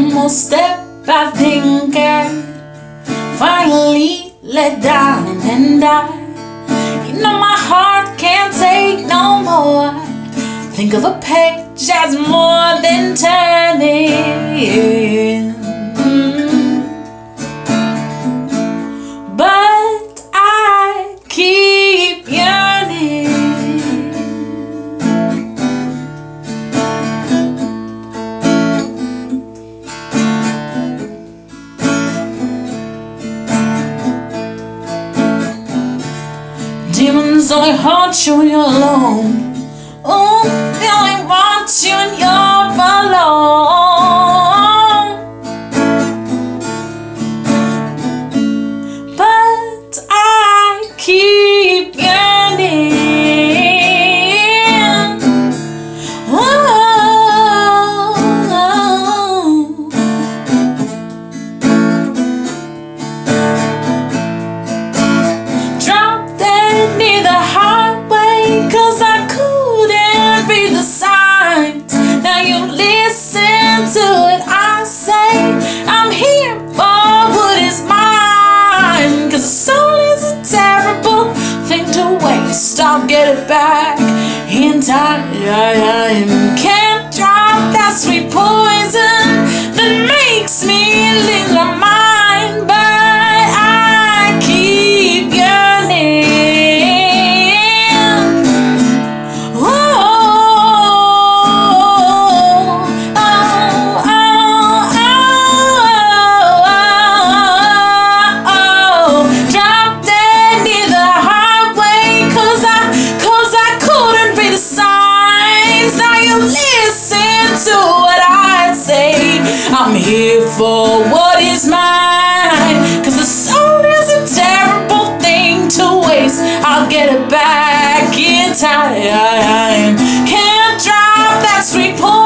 more step, I think I finally let down and die. You know my heart can't take no more. Think of a page as more than turning. Only haunt you when you're alone. Back in time. Can't drop I'm here for what is mine. Cause the soul is a terrible thing to waste. I'll get it back in time. Can't drive that sweet pole.